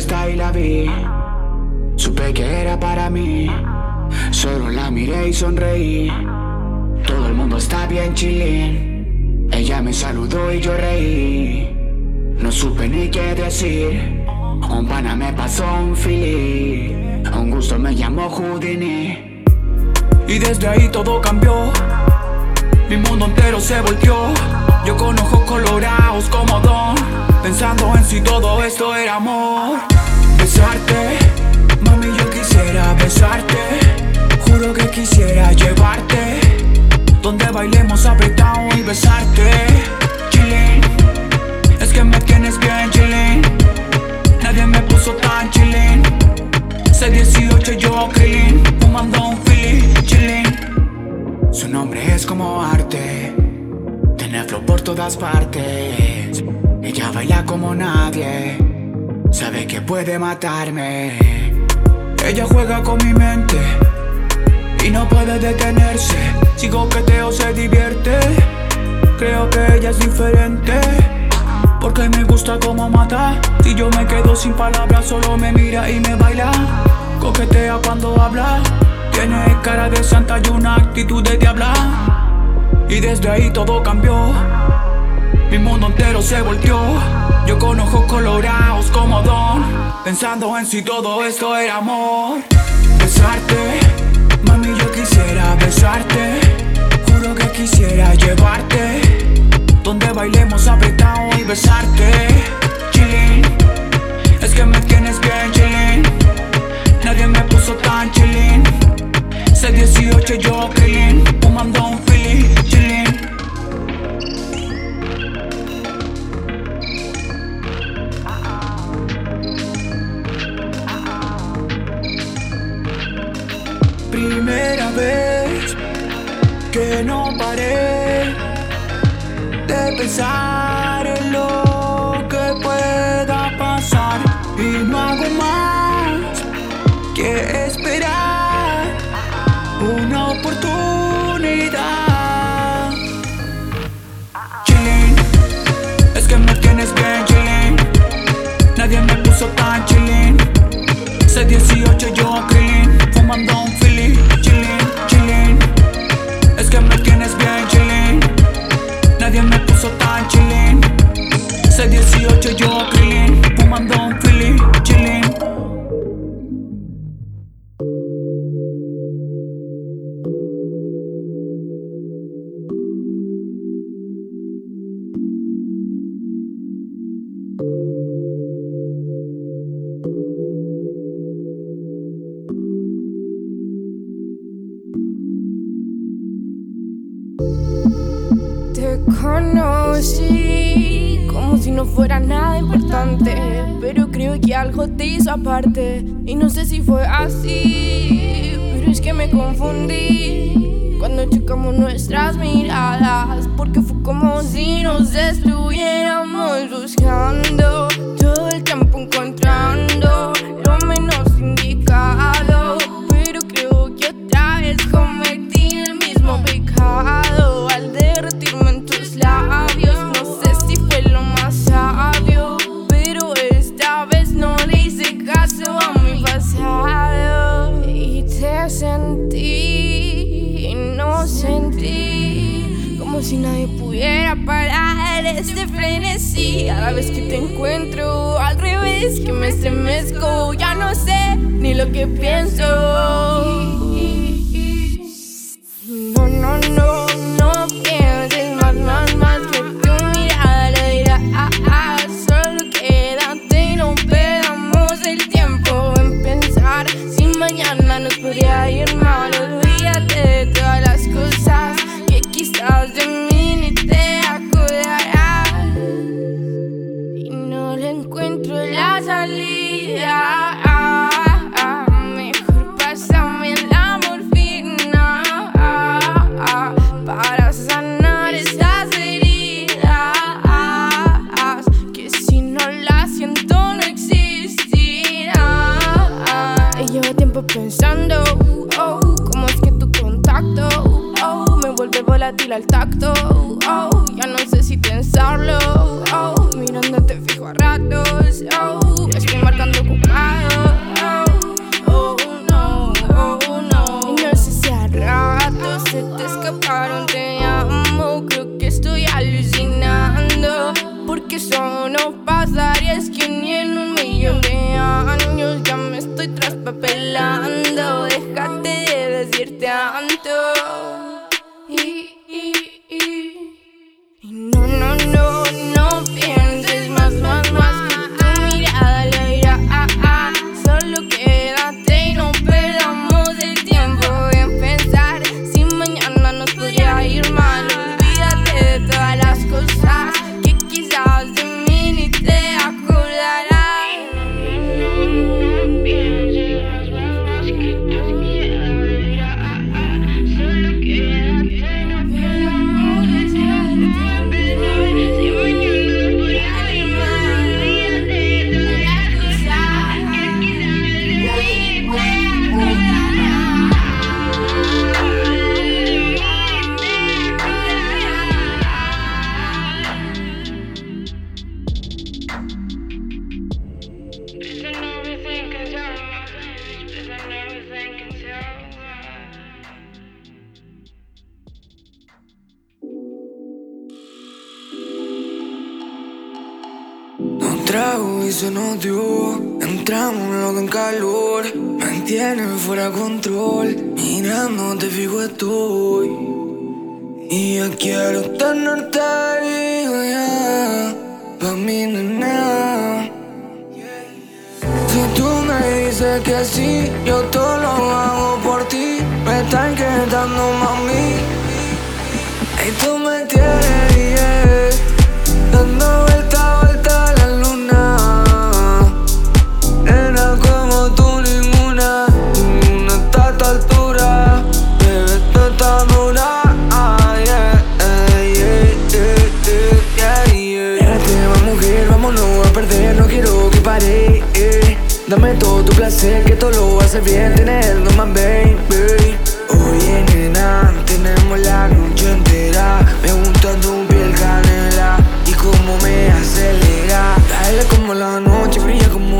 fiesta y la vi. Supe que era para mí. Solo la miré y sonreí. Todo el mundo está bien chilling. Ella me saludó y yo reí. No supe ni qué decir. Un pana me pasó un feeling. Un gusto me llamó Houdini. Y desde ahí todo cambió. Mi mundo entero se volteó. Yo con ojos colorados como Don. Pensando en si todo esto era amor. Besarte, mami, yo quisiera besarte. Juro que quisiera llevarte. Donde bailemos apretado y besarte. Chilling, es que me tienes bien chilling. Nadie me puso tan chilling. C18 yo clean, fumando un feeling chilling. Su nombre es como arte, tiene flow por todas partes. Ella baila como nadie, sabe que puede matarme. Ella juega con mi mente y no puede detenerse. Sigo o se divierte. Creo que ella es diferente. Porque me gusta como mata. Si yo me quedo sin palabras, solo me mira y me baila. Coquetea cuando habla. Tiene cara de santa y una actitud de diabla. Y desde ahí todo cambió. Mi mundo entero se volteó. Yo con ojos colorados como Don. Pensando en si todo esto era amor. Besarte, mami, yo quisiera besarte. Juro que quisiera llevarte. Donde bailemos apretado y besarte.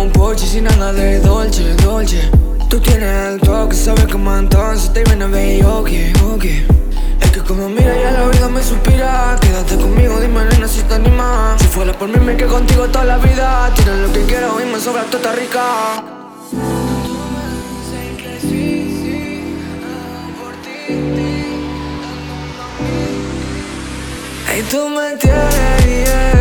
un Porsche sin nada de dolce, dolce. Tú tienes el toque, sabes como entonces te viene bello, ok, ok Es que como mira ya la vida me suspira. Quédate conmigo, dime nena si te animas. Si fuera por mí me quedo contigo toda la vida. Tira lo que quiero y me sobra, tú estás rica. Y tú me tienes, yeah.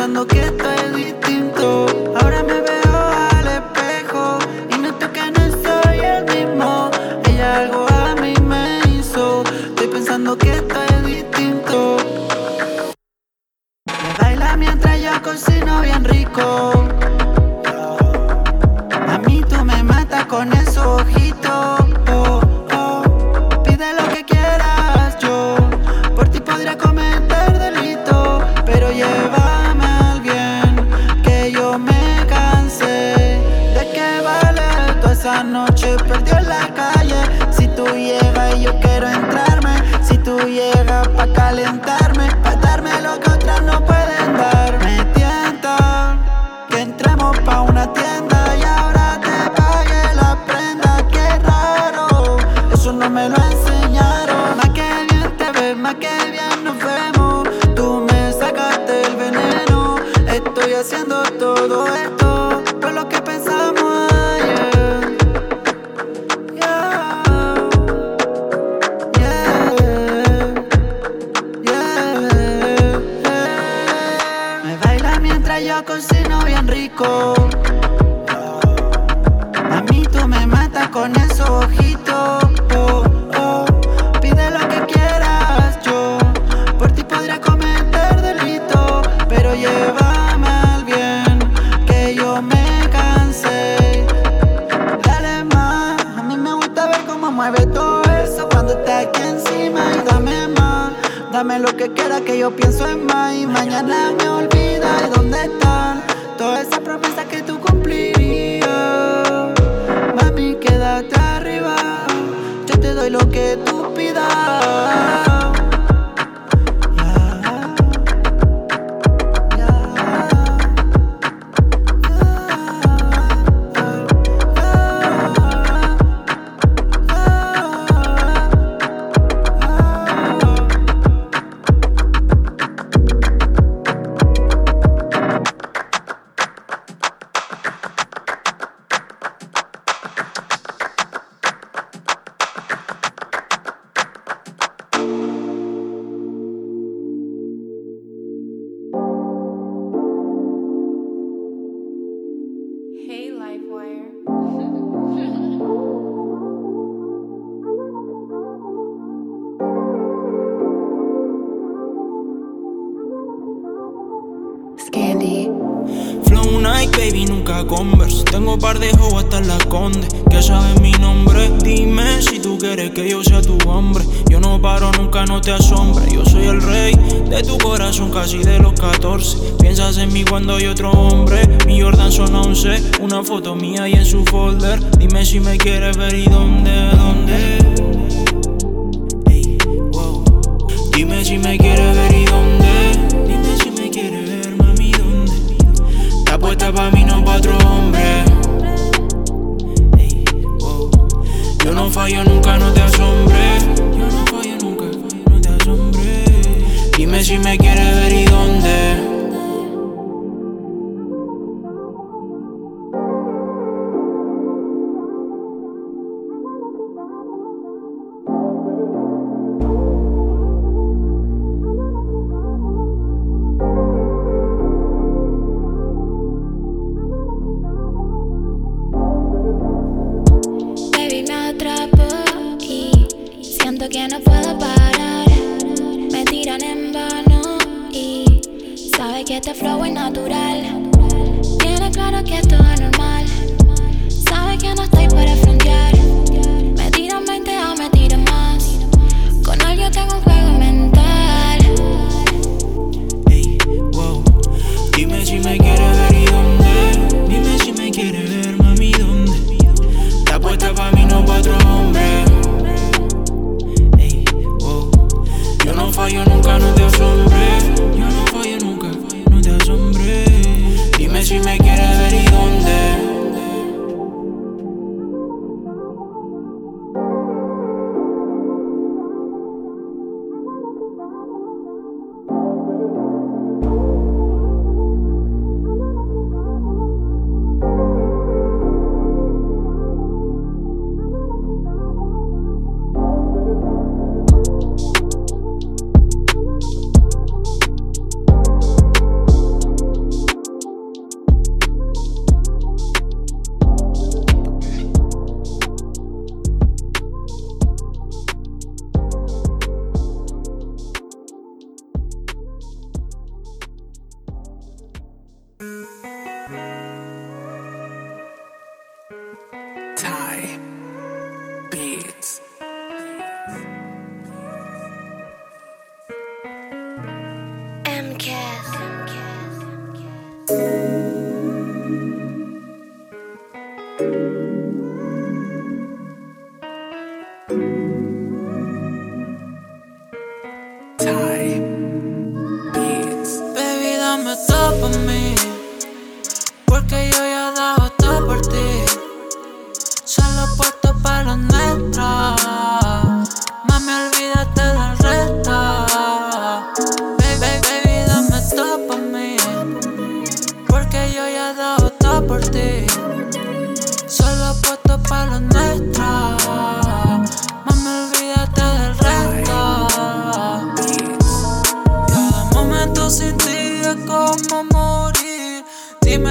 pensando que esto es distinto. Ahora me lo que tú pidas. Siento que no puedo parar, me tiran en vano y sabe que este flow es natural. Tiene claro que esto es normal, sabe que no estoy para frontear. on the top of me.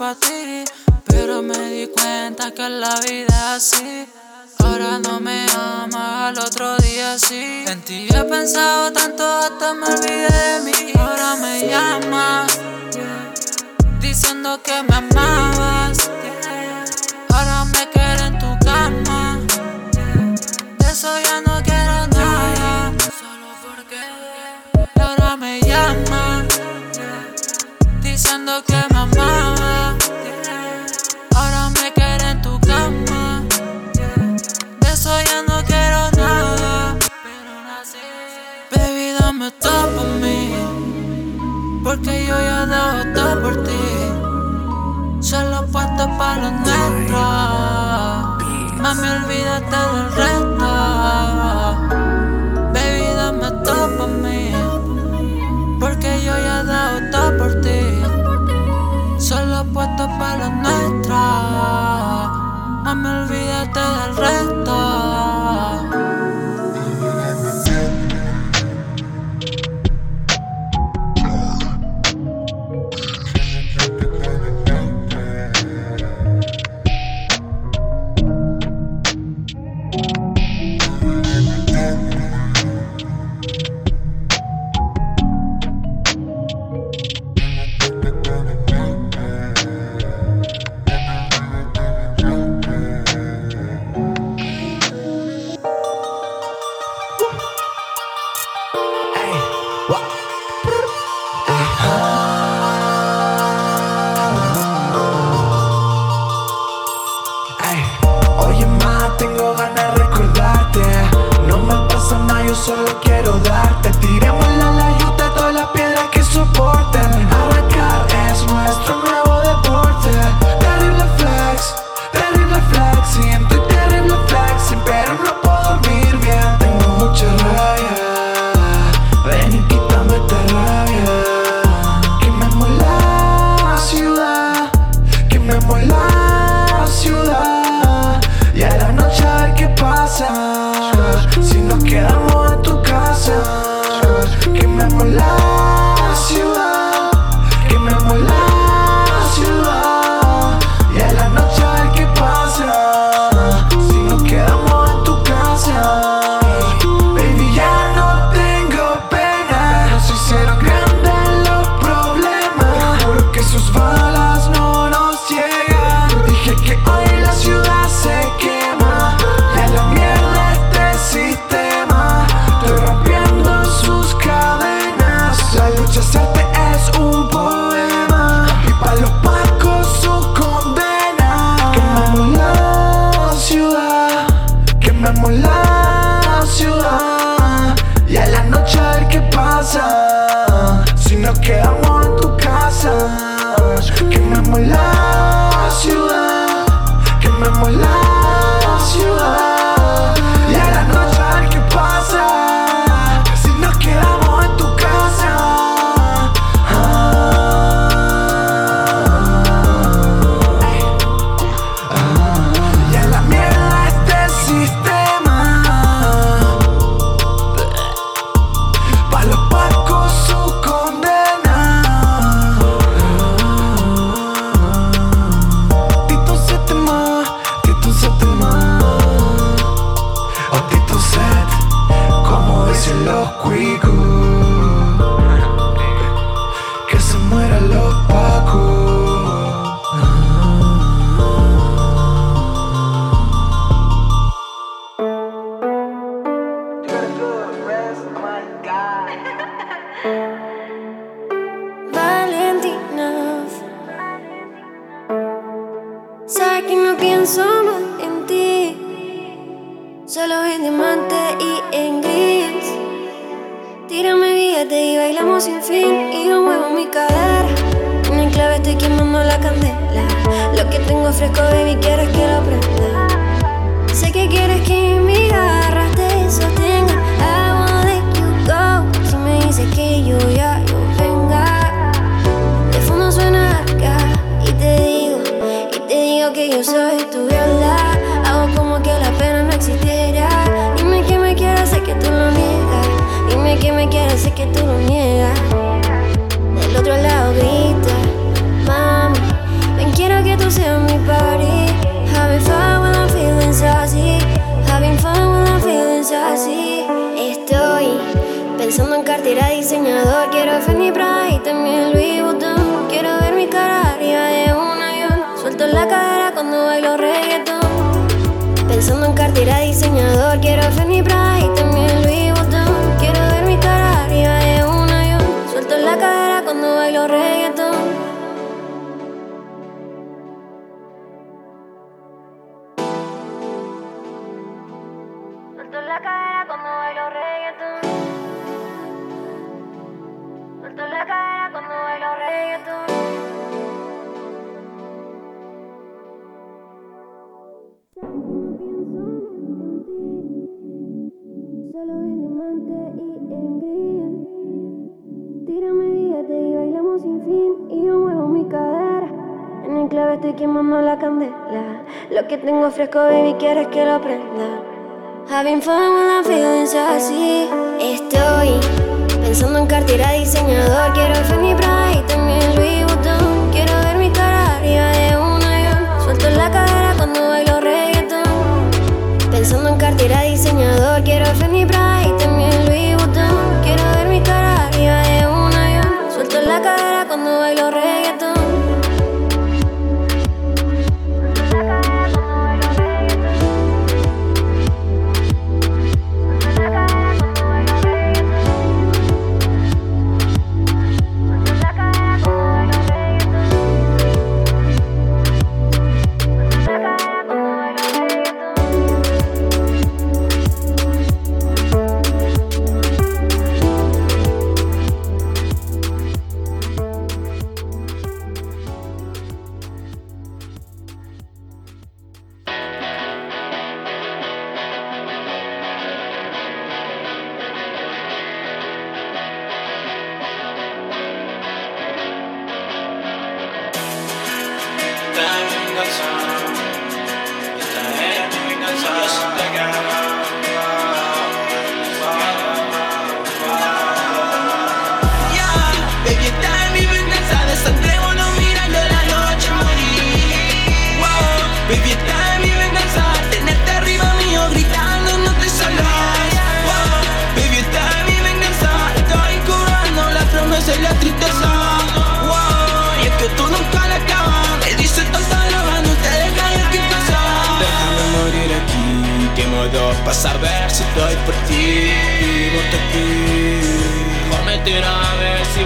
pa' ti. Pero me di cuenta que en la vida así. Ahora no me ama, al otro día sí. En ti he pensado tanto hasta me olvidé de mí. Ahora me llama diciendo que me amabas. Ahora me quedé en tu cama. De eso ya no quiero nada. Solo porque ahora me llama diciendo que esto es para lo nuestro. Mami, olvídate del resto. la estoy quemando la candela. Lo que tengo fresco, baby, quieres que lo prenda. Having fun with I'm feeling así. Estoy pensando en cartera diseñador. Quiero Fanny Pride y también Louis Vuitton. Quiero ver mi cara arriba de un avión. Suelto la cadera cuando bailo reggaeton. Pensando en cartera diseñador. Quiero Fanny Pride.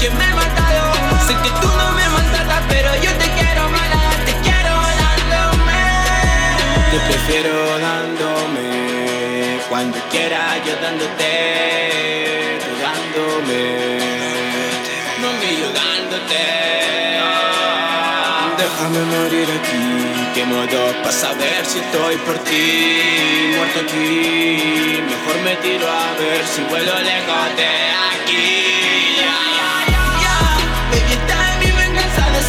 que me he matado. Sé que tú no me maltratas, pero yo te quiero mala, te quiero dándome. Te prefiero dándome, cuando quiera yo dándote, tú dándome. No me yo dándote. Déjame morir aquí, qué modo para saber si estoy por ti. Muerto aquí, mejor me tiro a ver si vuelo lejos de aquí.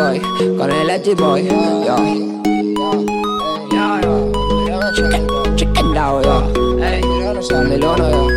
boy, con el H boy, yo. Check it out, yo. Hey, you know what I'm saying?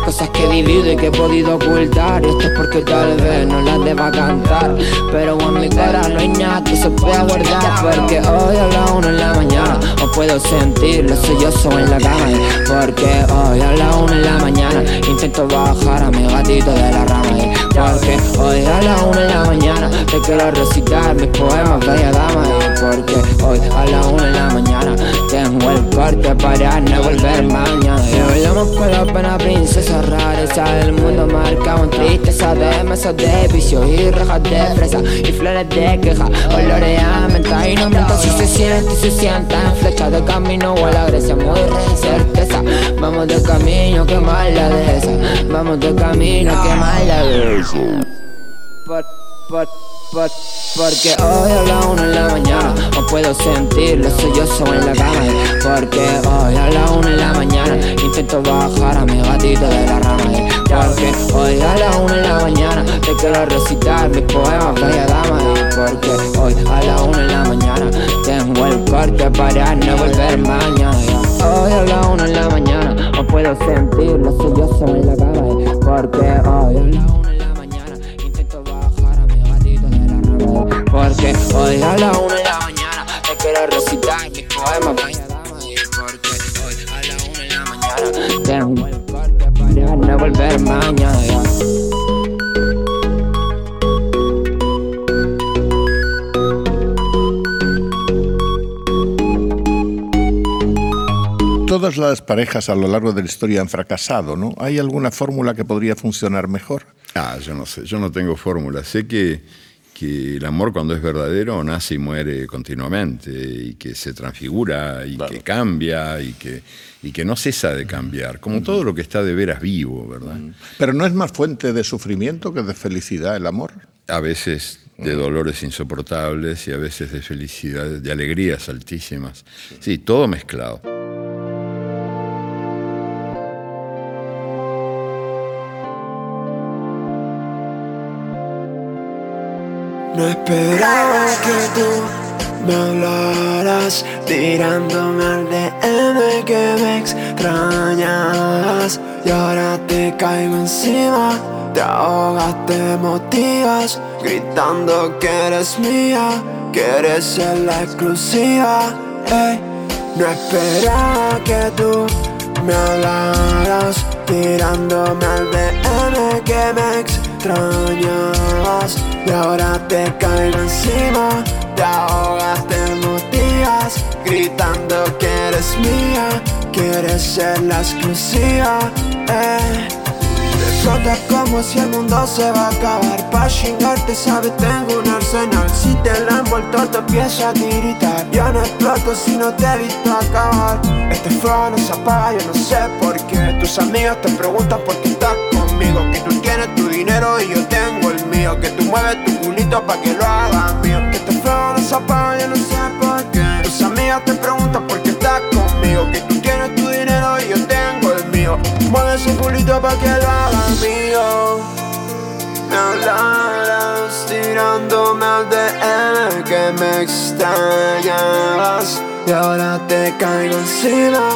Cosas que he vivido y que he podido ocultar. Esto es porque tal vez no las deba cantar. Pero en mi corazón no hay nada que se pueda guardar. Porque hoy a la una en la mañana O puedo sentir lo sollozo en la cama. Porque hoy a la una en la mañana Intento bajar a mi gatito de la rama. Porque hoy a la una en la mañana Te quiero recitar mis poemas, bella dama. Porque hoy a la una en la mañana Tengo el corte para no volver mañana. Y bailamos con la pena princesa rareza del mundo marca un tristeza de mesas de vicio y rejas de fresa y flores de queja olores a menta y no miento si se siente se sienta en flecha de camino o a la Grecia muy re certeza vamos de camino que mala de esa. Vamos de camino que mala de por, porque hoy a la una en la mañana No puedo sentir los sollozos en la cama. Porque hoy a la una en la mañana Intento bajar a mi gatito de la rama. Porque hoy a la una en la mañana Te quiero recitar mis poemas, bella dama. Porque hoy a la una en la mañana Tengo el corte para no volver mañana. Hoy a la una en la mañana No puedo sentir los sollozos en la cama. Porque hoy a la una en la mañana Porque hoy a la una en la mañana Te quiero recitar mis poemas dama Porque hoy a la una en la mañana Tengo el corte para no volver mañana Todas las parejas a lo largo de la historia han fracasado, ¿no? ¿Hay alguna fórmula que podría funcionar mejor? Ah, yo no sé, yo no tengo fórmula. Sé que, que el amor cuando es verdadero nace y muere continuamente y que se transfigura y que cambia y que, y que no cesa de cambiar, como todo lo que está de veras vivo, ¿verdad? Pero no es más fuente de sufrimiento que de felicidad el amor. A veces de dolores insoportables y a veces de felicidad, de alegrías altísimas. Sí, todo mezclado. No esperaba que tú me hablaras tirándome al DM que me extrañas. Y ahora te caigo encima, te ahogas, te motivas, gritando que eres mía, que eres ser la exclusiva. Ey, no esperaba que tú me hablaras tirándome al DM que me extrañas y ahora te caigo encima, te ahogas, te motivas, gritando que eres mía, quieres ser la exclusiva. Eh. Te como si el mundo se va a acabar Pa' chingarte, sabes, tengo un arsenal Si te la han vuelto te empiezo a tiritar Yo no exploto si no te he visto acabar Este flow no se apaga, yo no sé por qué Tus amigos te preguntan por qué estás conmigo Que tú tienes tu dinero y yo tengo mío Que tú mueves tu culito pa' que lo hagas mío. Que este flow no se apaga, yo no sé por qué. Tus amigos te preguntan por qué estás conmigo. Que tú tienes tu dinero y yo tengo el mío. Mueve ese culito pa' que lo hagas mío. Me hablaras tirándome al DM que me extrañabas y ahora te caigo encima,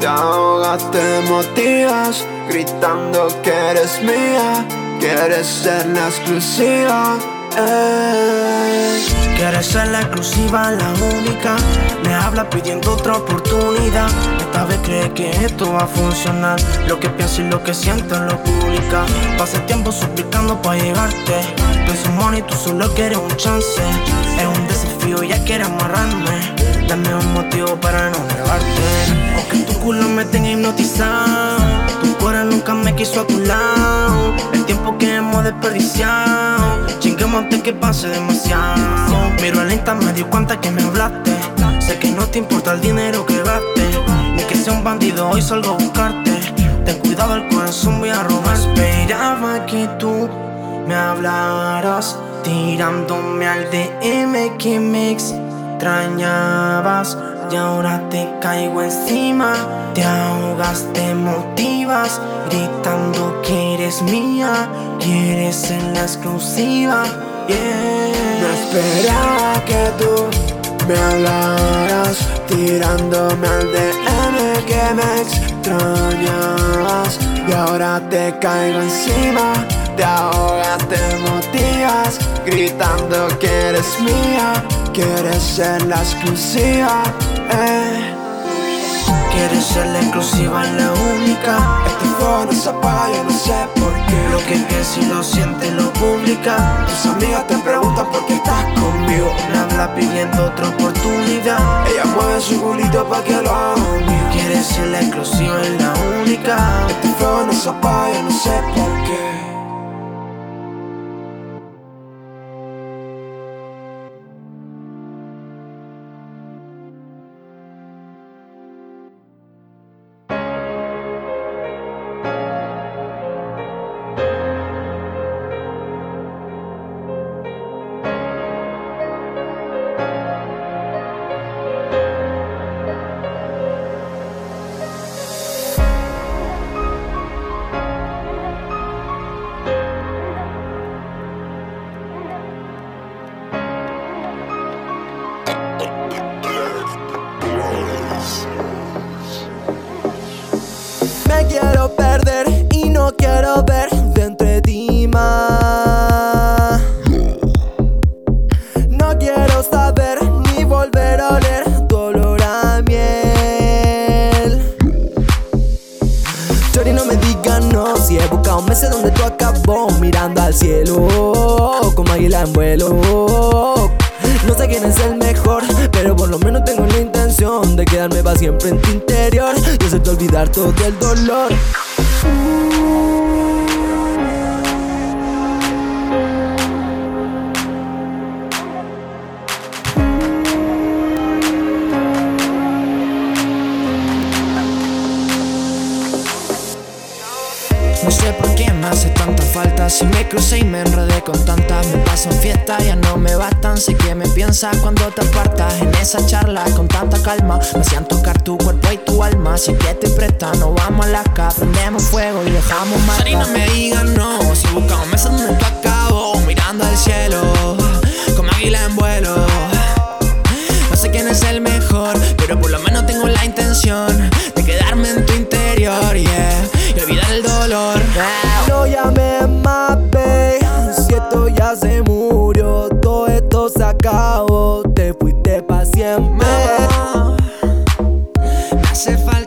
te ahogas, te motivas, gritando que eres mía, quieres ser la exclusiva. eh. Quieres ser la exclusiva, la única. Me habla pidiendo otra oportunidad. Esta vez cree que esto va a funcionar. Lo que pienso y lo que siento lo publica. Pasé tiempo suplicando para llegarte. Pienso money, tú solo quieres un chance. Es un desafío, ya quieres amarrarme. Dame un motivo para no grabarte. Aunque tu culo me tenga hipnotizado nunca me quiso a tu lado. El tiempo que hemos desperdiciado, chinguemos antes que pase demasiado. Miro al Insta, me di cuenta que me hablaste. Sé que no te importa el dinero que gastes, ni que sea un bandido, hoy salgo a buscarte. Ten cuidado, el corazón voy a robar. Esperaba que tú me hablaras, tirándome al DM que me extrañabas. Y ahora te caigo encima te ahogas, te motivas, gritando que eres mía, quieres ser la exclusiva. Yeah. No esperaba que tú me hablaras, tirándome al DM que me extrañas. Y ahora te caigo encima, te ahogas, te motivas, gritando que eres mía, quieres ser la exclusiva. Eh. Quiere ser la exclusiva, la única. Este fuego no se apaga, no sé por qué. Lo que que si lo sientes lo publica. Tus amigas te preguntan por qué estás conmigo. Me habla pidiendo otra oportunidad. Ella mueve su culito pa' que lo haga mío. Quiere ser la exclusiva, la única. Este fuego no se apaga, no sé por qué. amor. No llame más, babe. Si esto ya se murió, todo esto se acabó. Te fuiste pa' siempre. Hace falta.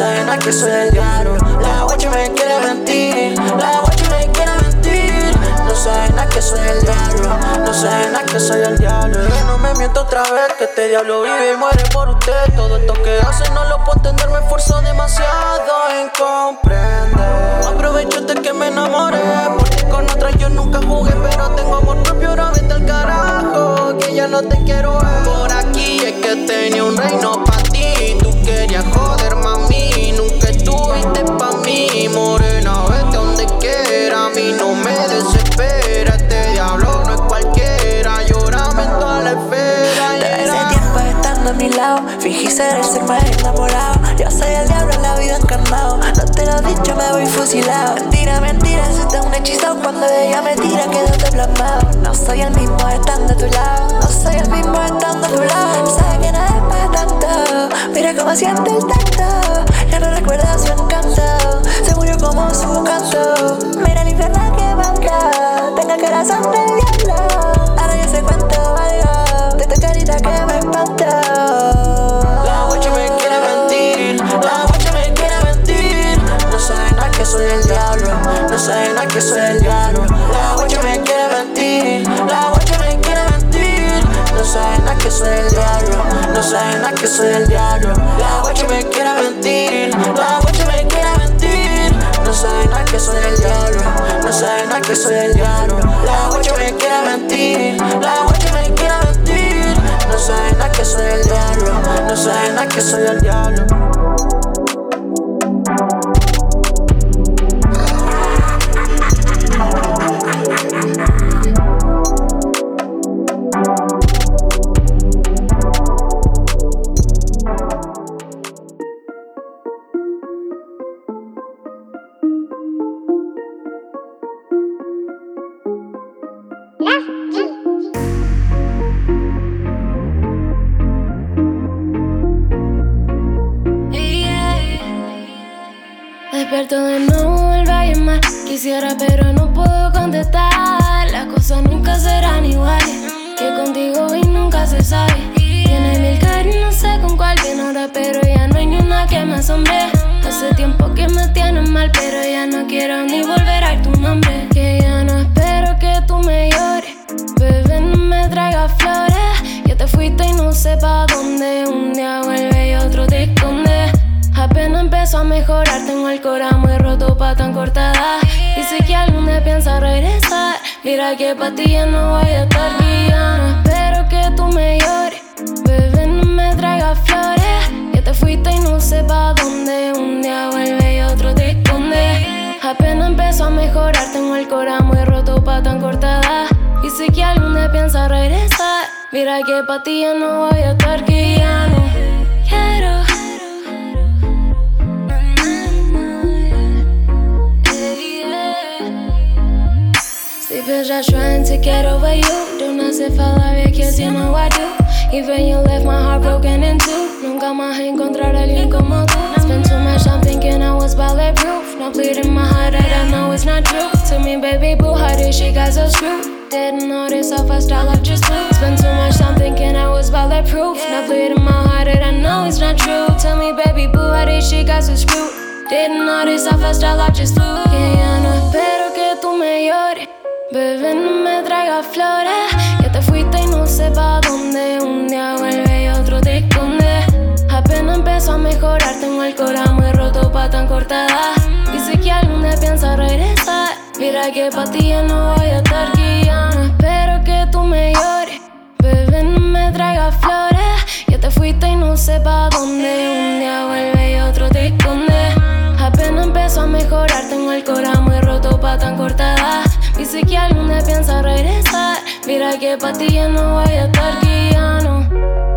saben a qué soy el que soy el diablo. No se nada que soy el diablo. Que no me miento otra vez, que este diablo vive y muere por usted. Todo esto que hace no lo puedo entender, me esfuerzo demasiado en comprender. Aprovecho de que me enamoré, porque con otras yo nunca jugué, pero tengo amor propio, ahora vete al carajo, que ya no te quiero ver. Por aquí es que tenía un reino para ti, tú querías joder, mami, nunca estuviste para mí, morena, vete donde quiera, a mí no me des lado, fingí ser el ser más enamorado. Yo soy el diablo en la vida encarnado. No te lo he dicho, me voy fusilado. Mentira, mentira, eso está un hechizo. Cuando ella me tira, quedo te plasmado. No soy el mismo estando a tu lado. No soy el mismo estando a tu lado. Sabes que nada es para tanto. Mira cómo siente el tacto. Ya no recuerda su encanto. Se murió como su canto. Mira el infierno que manda. Tenga corazón del diablo. Ahora ya sé cuánto valgo. De tu carita que que soy el diablo. La guacha me quiere mentir, la guacha me quiere mentir. No sabe nada que soy el diablo, no sabe nada que soy el diablo. La guacha me quiere mentir, la guacha me quiere mentir. No sabe nada que soy el diablo, no sabe nada que soy el diablo. La guacha me quiere mentir, la guacha me quiere mentir. No sabe nada que soy el diablo, no sabe nada que soy el diablo. Ti ya no Our love just flew. Que ya no espero que tú me llores. Bebé, no me traigas flores. Ya te fuiste y no sé pa' dónde. Un día vuelve y otro te esconde. Apenas empezó a mejorar, tengo el corazón muy roto pa' tan cortada. Sé que algún día piensa regresar. Mira que pa' ti ya no voy a estar guiando. Espero que tú me llores. Bebé, no me traigas flores. Ya te fuiste y no sé pa' dónde. Un día vuelve y otro te esconde. Apenas empezó a mejorar, tengo el corazón muy roto pa' tan cortada. Sé que algún día piensa regresar. Mira que pa' ti ya no voy a estar guiando.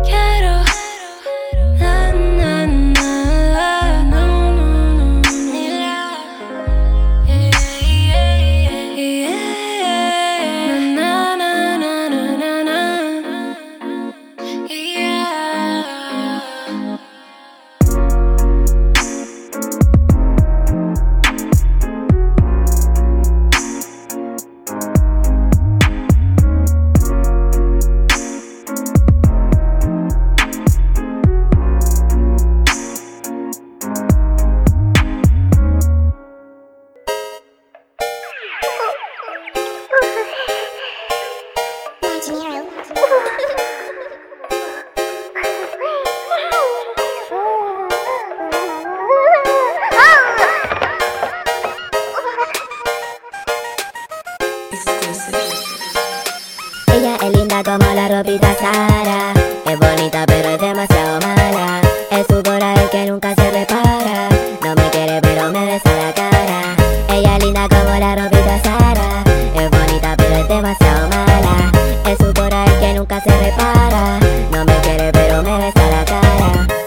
Quiero.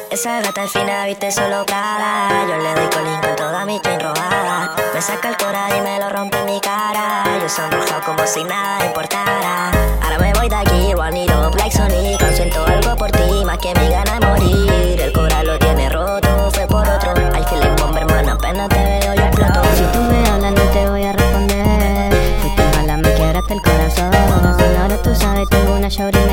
Esa gata fina, viste solo cara. Yo le doy colín con toda mi chain robada. Me saca el coral y me lo rompe en mi cara. Yo sonrojado como si nada importara. Ahora me voy de aquí, one it up like Sonic. Siento algo por ti, más que me gana morir. El coral lo tiene roto, fue por otro. I feel like hermano, apenas te veo yo exploto. Si tú me hablas, no te voy a responder. Fuiste mala, me quebraste el corazón. Ahora tú sabes, tengo una shorty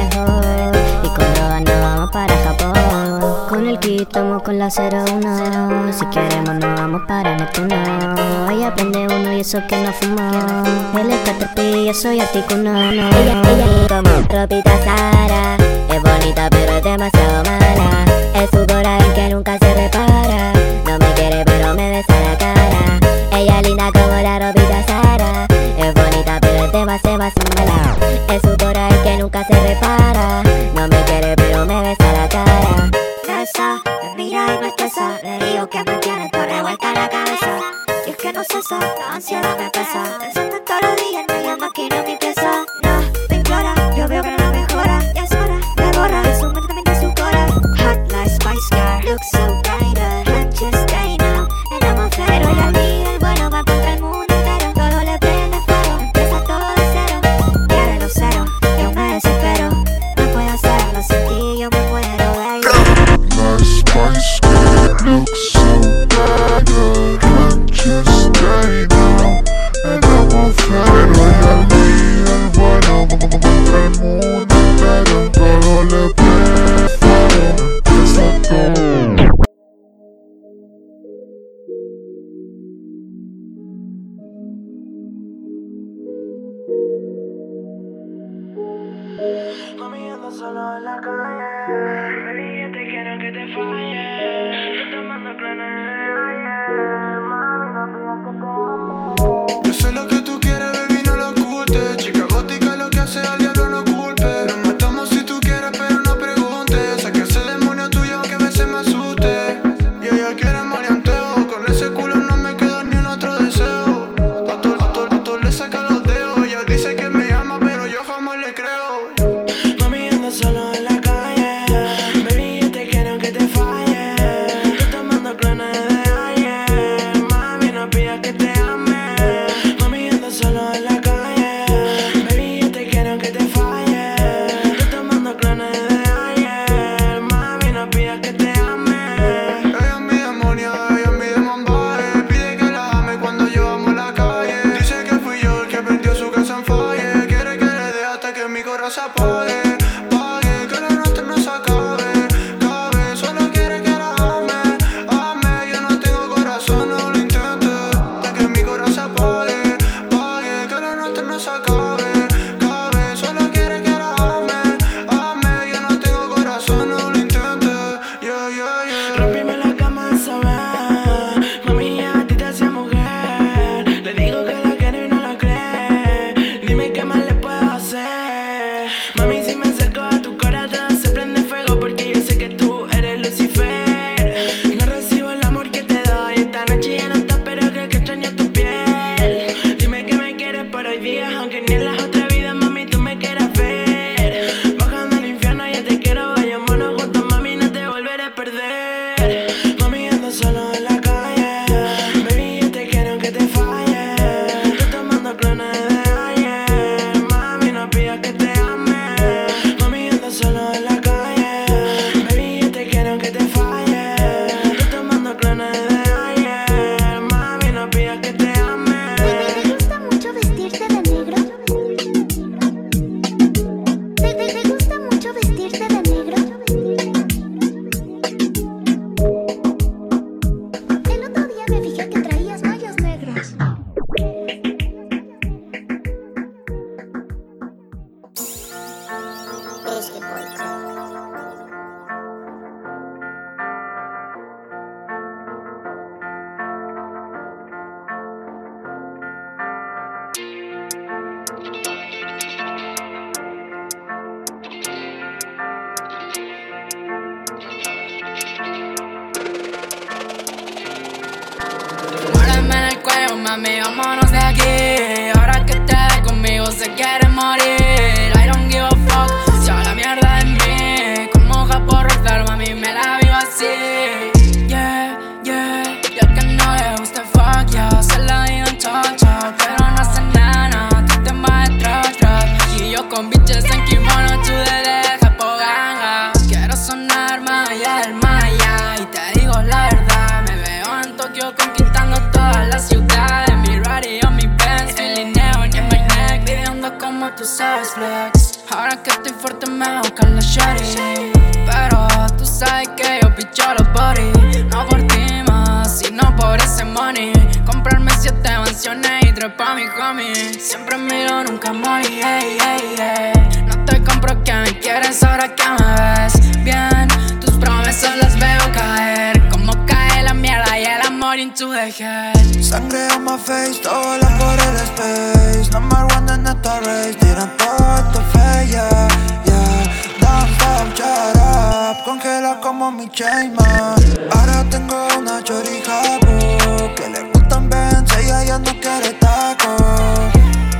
City, estamos con la 01. Si queremos, nos vamos para Neptuno. Hoy aprende uno y eso que no fumó. Él es Caterpie, yo soy Articuno. No, ella, ella, como Tropita Sara. Es bonita, pero es demasiado mala. Es sudor el que nunca se repara. No me quiere, pero me besa la cara. Ella es linda como la ropita Sara. Es bonita, pero es demasiado mala. solo en la calle. Baby, yo te quiero que te falle. Estoy tomando planes. Head. Sangre on my face, todo la por el space. Number one en esta race, tiran todo esto fake, yeah, yeah. Don't stop, shut up, congela como mi chain, man. Ahora tengo una chorija, Que le gustan Benz, ella ya no quiere taco.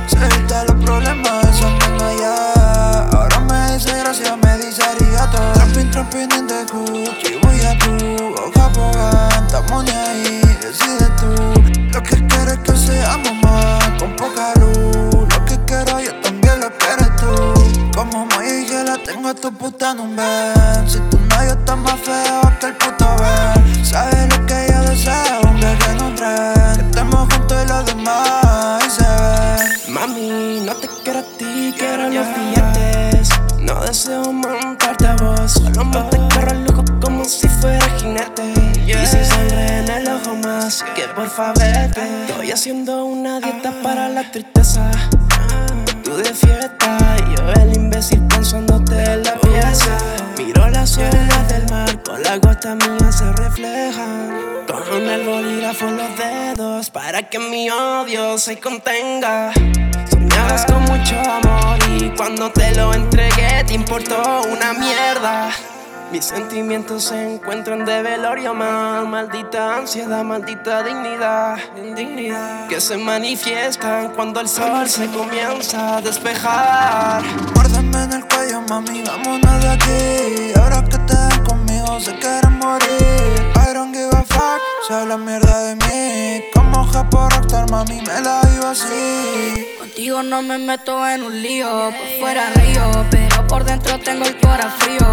Se evita los problemas, esa nena ya Ahora me dice gracias, me dice arigato. Tramping, tramping in the tu puta en un Ben Si tu novio está más feo que el puto Ben Sabes lo que yo deseo, un viaje en un tren Que juntos y los demás se ven Mami, no te quiero a ti, quiero los billetes. No deseo montarte a vos, solo monte corro el lujo como si fuera jinete. Y sin sangre en el ojo más, que por favor. Estoy haciendo una dieta para la tristeza. Tú de fiesta, en los dedos, para que mi odio se contenga. Soñabas con mucho amor y cuando te lo entregué te importó una mierda. Mis sentimientos se encuentran de velorio mal, maldita ansiedad, maldita dignidad, que se manifiestan cuando el sol se comienza a despejar. Muérdeme en el cuello, mami, vámonos de aquí Ahora que estás conmigo se quieren morir I don't give a fuck, se habla mierda de mí Como por rockstar, mami, me la vivo así Contigo no me meto en un lío, por fuera río, pero por dentro tengo el cora frío.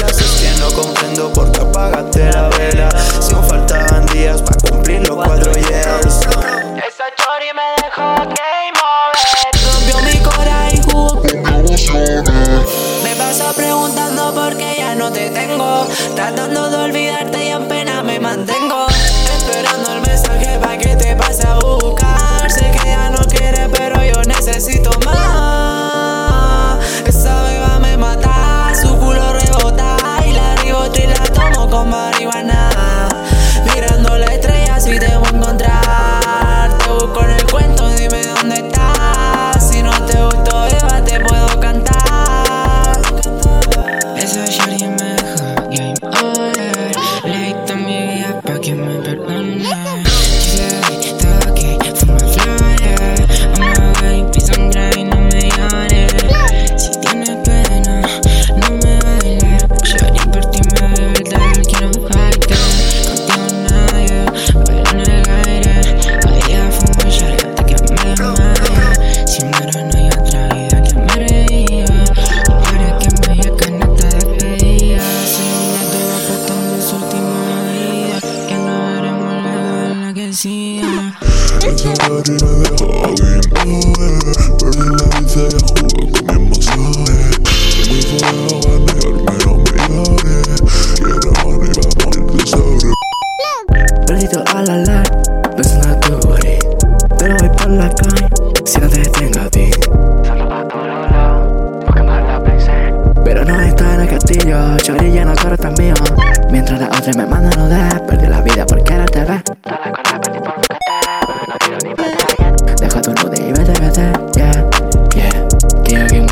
Con secuelas. Es que no comprendo por qué apagaste la vela. Si aún faltaban días para cumplir los cuatro years. Esa chori me dejó game over Rompió mi cora y jugó Me paso preguntando por qué ya no te tengo Tratando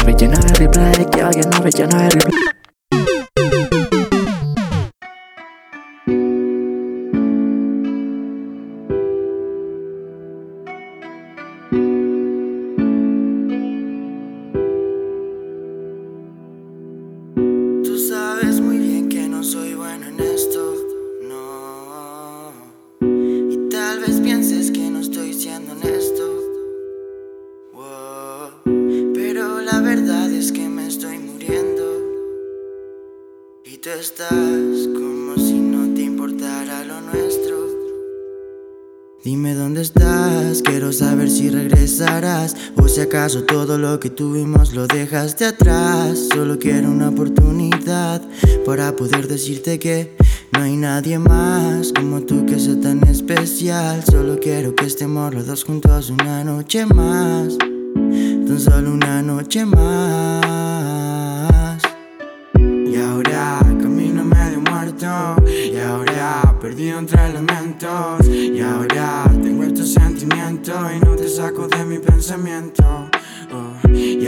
Que alguien me rellena el replay, que alguien me rellena el replay Tú todo lo que tuvimos lo dejaste atrás. Solo quiero una oportunidad para poder decirte que no hay nadie más como tú que sea tan especial. Solo quiero que estemos los dos juntos una noche más, tan solo una noche más. Y ahora camino medio muerto Y ahora perdido entre elementos Y ahora tengo estos sentimientos Y no te saco de mi pensamiento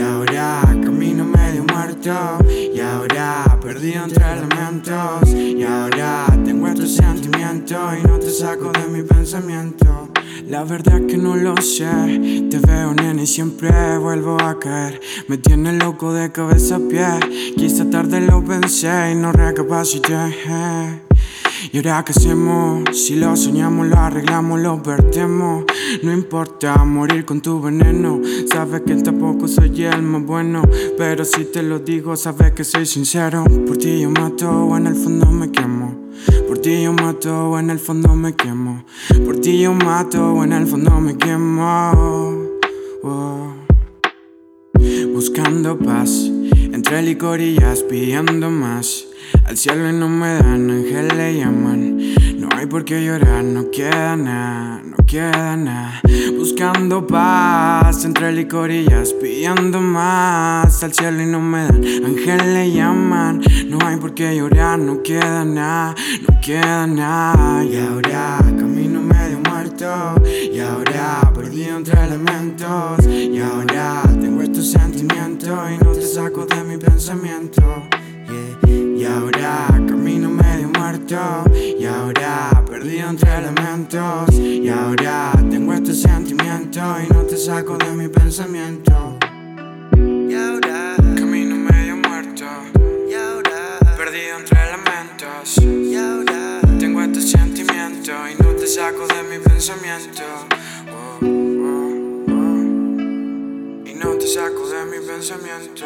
ahora camino medio muerto Y ahora perdido entre elementos Y ahora tengo estos sentimientos Y no te saco de mi pensamiento La verdad que no lo sé. Te veo, nene, y siempre vuelvo a caer. Me tiene loco de cabeza a pie. Quizá tarde lo pensé y no recapacité. ¿Y ahora qué hacemos? Si lo soñamos, lo arreglamos, lo perdemos. No importa morir con tu veneno. Sabes que tampoco soy el más bueno. Pero si te lo digo, sabes que soy sincero. Por ti yo mato o en el fondo me quemo. Por ti yo mato o en el fondo me quemo. Por ti yo mato o en el fondo me quemo. Buscando paz entre licorillas, pidiendo más. Al cielo y no me dan, ángeles le llaman. No hay por qué llorar, no queda nada, no queda nada. Buscando paz entre licorillas, pidiendo más. Al cielo y no me dan, ángeles le llaman. No hay por qué llorar, no queda nada, no queda nada. Y ahora camino medio muerto Y ahora perdido entre elementos Y ahora sentimientos Y no te saco de mi pensamiento. Y ahora camino medio muerto Y ahora perdido entre elementos Y ahora tengo estos sentimientos Y no te saco de mi pensamiento Y ahora Camino medio muerto. Y ahora Perdido entre elementos. Y ahora Tengo este sentimiento y no te saco de mi pensamiento. No te saco de mi pensamiento.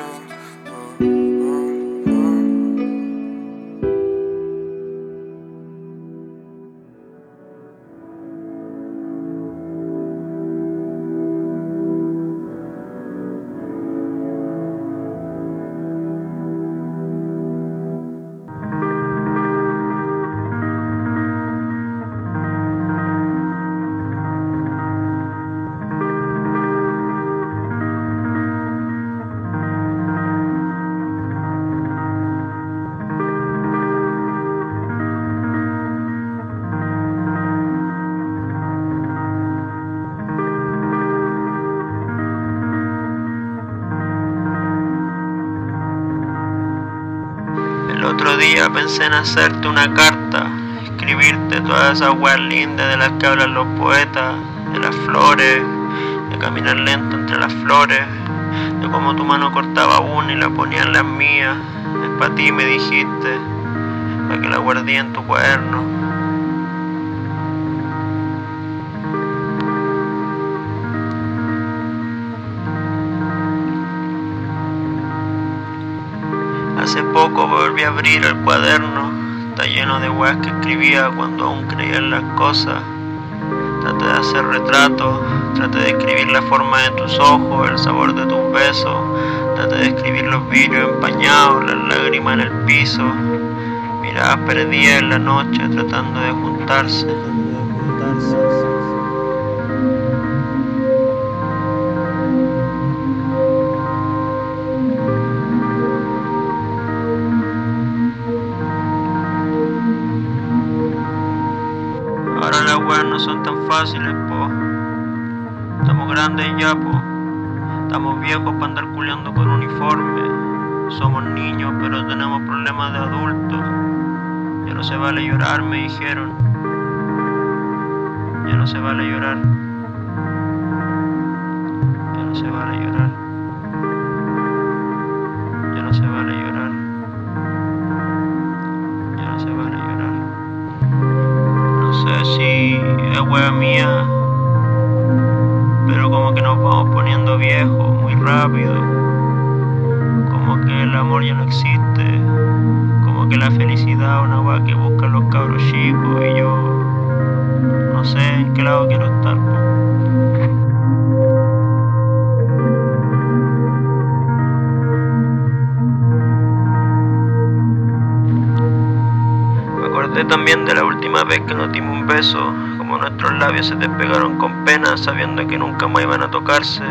Pensé en hacerte una carta, escribirte todas esas weas lindas de las que hablan los poetas, de las flores, de caminar lento entre las flores, de cómo tu mano cortaba una y la ponía en las mías. Es para ti, me dijiste, para que la guardé en tu cuaderno. Hace poco volví a abrir el cuaderno. Está lleno de weas que escribía cuando aún creía en las cosas. Traté de hacer retratos, traté de escribir la forma de tus ojos, el sabor de tus besos, traté de escribir los vidrios empañados, las lágrimas en el piso, miradas perdidas en la noche tratando de juntarse. Grandes ya. Estamos viejos para andar culeando con uniforme. Somos niños, pero tenemos problemas de adultos. Ya no se vale llorar, me dijeron. Ya no se vale llorar. Ya no se vale llorar. También de la última vez que nos dimos un beso, como nuestros labios se despegaron con pena, sabiendo que nunca más iban a tocarse,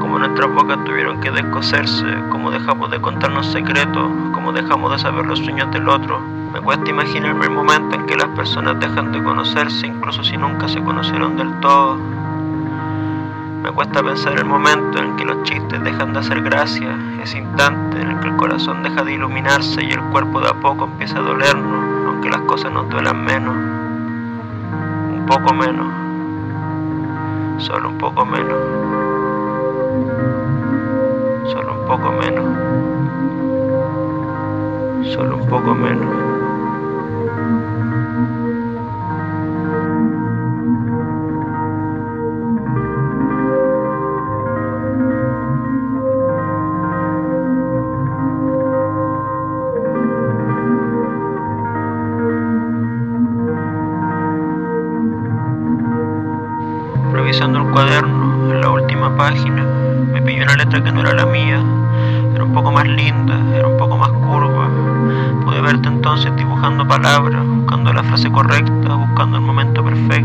como nuestras bocas tuvieron que descoserse, como dejamos de contarnos secretos, como dejamos de saber los sueños del otro. Me cuesta imaginarme el momento en que las personas dejan de conocerse, incluso si nunca se conocieron del todo. Me cuesta pensar el momento en que los chistes dejan de hacer gracia, ese instante en el que el corazón deja de iluminarse y el cuerpo de a poco empieza a dolernos, aunque las cosas nos duelan menos. Un poco menos. Solo un poco menos. Solo un poco menos. Solo un poco menos. Palabras, buscando la frase correcta, buscando el momento perfecto.